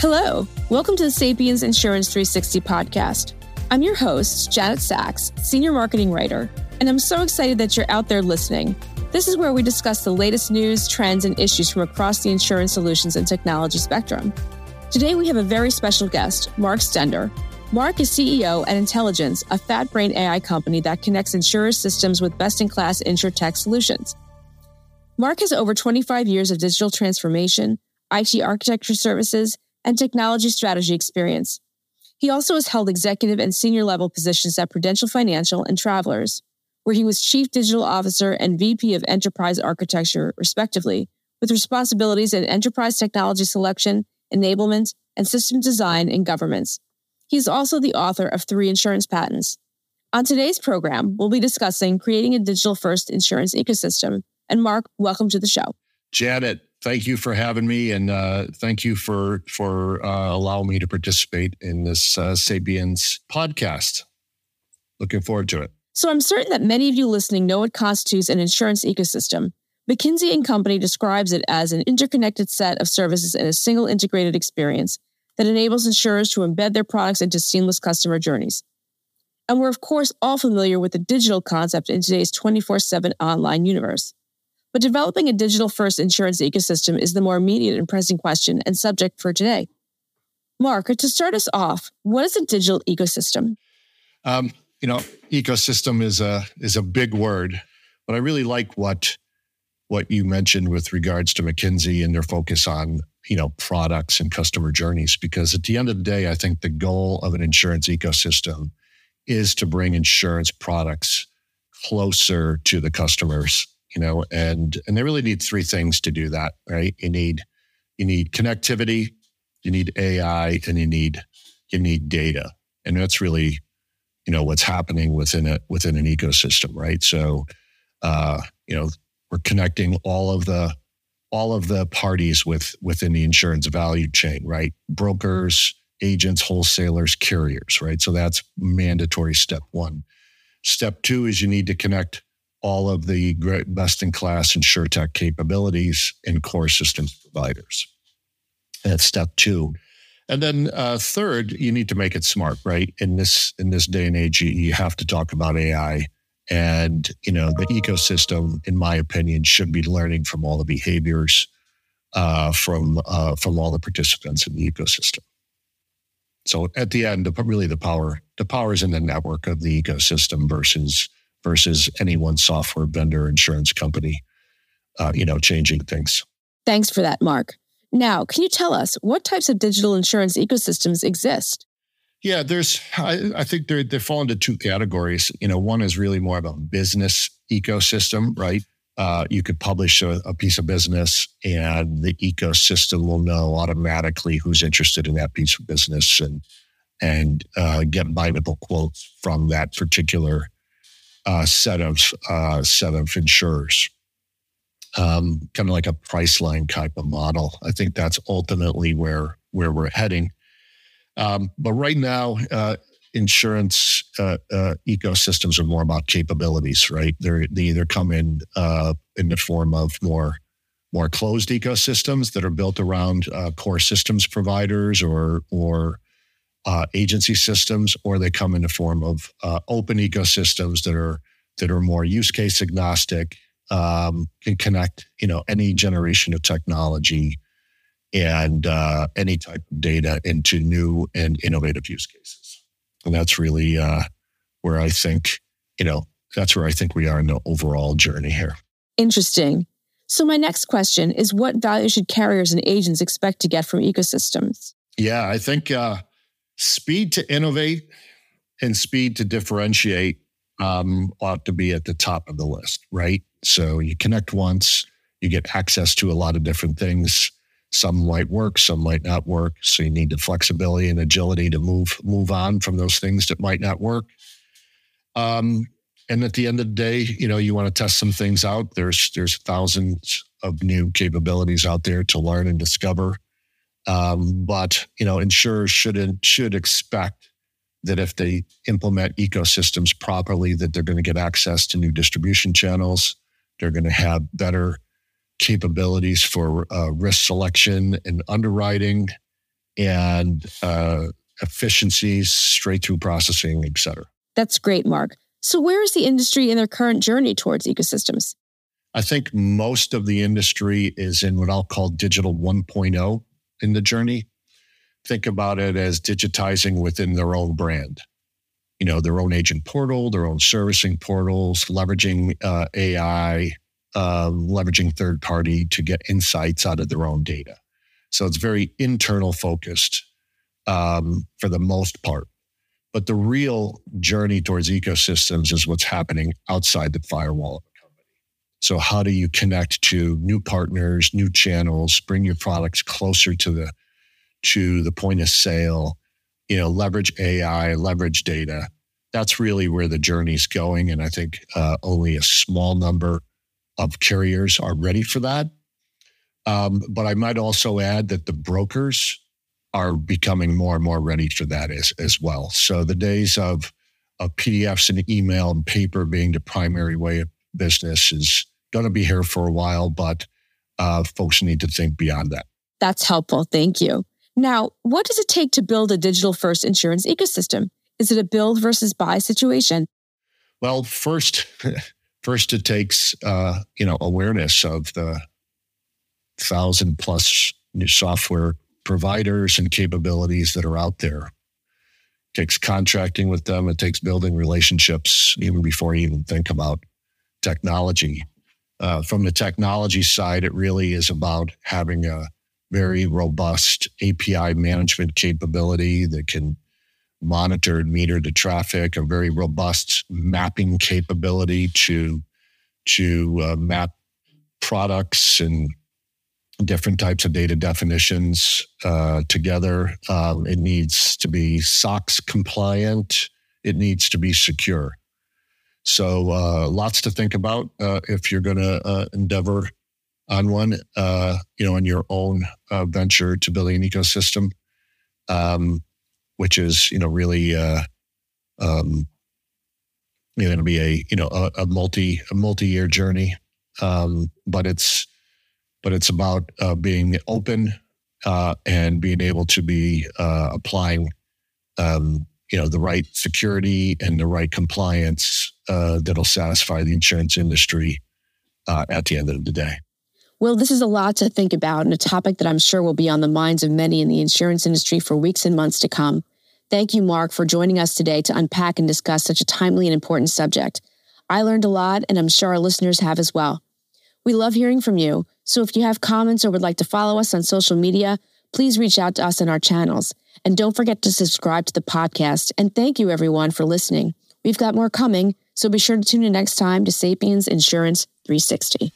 Hello, welcome to the Sapiens Insurance 360 podcast. I'm your host, Janet Sachs, Senior Marketing Writer, and I'm so excited that you're out there listening. This is where we discuss the latest news, trends, and issues from across the insurance solutions and technology spectrum. Today, we have a very special guest, Mark Stender. Mark is CEO at Intellagents, a FatBrain AI company that connects insurers' systems with best in class insurtech solutions. Mark has over 25 years of digital transformation, IT architecture services, and technology strategy experience. He also has held executive and senior level positions at Prudential Financial and Travelers, where he was Chief Digital Officer and VP of Enterprise Architecture, respectively, with responsibilities in enterprise technology selection, enablement, and system design in governments. He is also the author of three insurance patents. On today's program, we'll be discussing creating a digital first insurance ecosystem. And Mark, welcome to the show. Janet, thank you for having me, and uh, thank you for for uh, allowing me to participate in this uh, Sapiens podcast. Looking forward to it. So I'm certain that many of you listening know what constitutes an insurance ecosystem. McKinsey and Company describes it as an interconnected set of services in a single integrated experience that enables insurers to embed their products into seamless customer journeys. And we're, of course, all familiar with the digital concept in today's 24 7 online universe. But developing a digital first insurance ecosystem is the more immediate and pressing question and subject for today. Mark, to start us off, what is a digital ecosystem? Um, you know, ecosystem is a is a big word, but I really like what what you mentioned with regards to McKinsey and their focus on you know products and customer journeys because at the end of the day i think the goal of an insurance ecosystem is to bring insurance products closer to the customers you know and and they really need three things to do that right you need you need connectivity you need ai and you need you need data and that's really you know what's happening within it within an ecosystem right so uh you know we're connecting all of the all of the parties with within the insurance value chain, right? Brokers, agents, wholesalers, carriers, right? So that's mandatory step one. Step two is you need to connect all of the best in class insurtech capabilities and core systems providers. That's step two. And then uh, third, you need to make it smart, right? In this in this day and age, you have to talk about AI and, you know, the ecosystem, in my opinion, should be learning from all the behaviors uh, from uh, from all the participants in the ecosystem. So at the end, really the power the power is in the network of the ecosystem versus versus any one software vendor, insurance company, uh, you know, changing things. Thanks for that, Mark. Now, can you tell us what types of digital insurance ecosystems exist? Yeah, there's. I, I think they they fall into two categories. You know, one is really more of a business ecosystem, right? Uh, you could publish a, a, piece of business, and the ecosystem will know automatically who's interested in that piece of business, and and uh, get bindable quotes from that particular uh, set of uh, set of insurers. Um, kind of like a Priceline type of model. I think that's ultimately where where we're heading. Um, but right now, uh, insurance uh, uh, ecosystems are more about capabilities, right? They're, they either come in uh, in the form of more more closed ecosystems that are built around core systems providers or or uh, agency systems, or they come in the form of open ecosystems that are that are more use case agnostic, um, can connect you know any generation of technology and uh, any type of data into new and innovative use cases. And that's really uh, where I think, you know, that's where I think we are in the overall journey here. Interesting. So, my next question is what value should carriers and agents expect to get from ecosystems? Yeah, I think uh, speed to innovate and speed to differentiate um, ought to be at the top of the list, right? So, you connect once, you get access to a lot of different things some might work, some might not work. So you need the flexibility and agility to move move on from those things that might not work. Um, and at the end of the day, you know, you want to test some things out. There's there's thousands of new capabilities out there to learn and discover. Um, but you know, insurers should should expect that if they implement ecosystems properly, that they're going to get access to new distribution channels. They're going to have better capabilities for uh, risk selection and underwriting and uh, efficiencies, straight through processing, et cetera. That's great, Mark. So, where is the industry in their current journey towards ecosystems? I think most of the industry is in what I'll call digital 1.0 in the journey. Think about it as digitizing within their own brand, you know, their own agent portal, their own servicing portals, leveraging uh, AI, uh, leveraging third party to get insights out of their own data. So it's very internal focused um, for the most part. But the real journey towards ecosystems is what's happening outside the firewall. So how do you connect to new partners, new channels, bring your products closer to the to the point of sale, you know, leverage AI, leverage data. That's really where the journey's going. And I think uh, only a small number of carriers are ready for that. Um, but I might also add that the brokers are becoming more and more ready for that as, as well. So the days of, of PDFs and email and paper being the primary way of business is going to be here for a while, but uh, folks need to think beyond that. That's helpful. Thank you. Now, what does it take to build a digital first insurance ecosystem? Is it a build versus buy situation? Well, first, first it takes uh, you know awareness of the thousand plus new software providers and capabilities that are out there. It takes contracting with them. It takes building relationships even before you even think about technology. Uh, from the technology side, it really is about having a very robust API management capability that can monitor and meter the traffic, a very robust mapping capability to to uh, map products and different types of data definitions uh, together. Um, it needs to be SOX compliant. It needs to be secure. So uh, lots to think about uh, if you're going to uh, endeavor on one, uh, you know, on your own uh, venture to building an ecosystem, um, which is, you know, really, um, you know, going to be a, you know, a, a multi, a multi-year journey. Um, but it's, but it's about uh, being open uh, and being able to be uh, applying, um, you know, the right security and the right compliance uh, that'll satisfy the insurance industry uh, at the end of the day. Well, this is a lot to think about and a topic that I'm sure will be on the minds of many in the insurance industry for weeks and months to come. Thank you, Mark, for joining us today to unpack and discuss such a timely and important subject. I learned a lot, and I'm sure our listeners have as well. We love hearing from you. So if you have comments or would like to follow us on social media, please reach out to us on our channels. And don't forget to subscribe to the podcast. And thank you, everyone, for listening. We've got more coming, so be sure to tune in next time to Sapiens Insurance 360.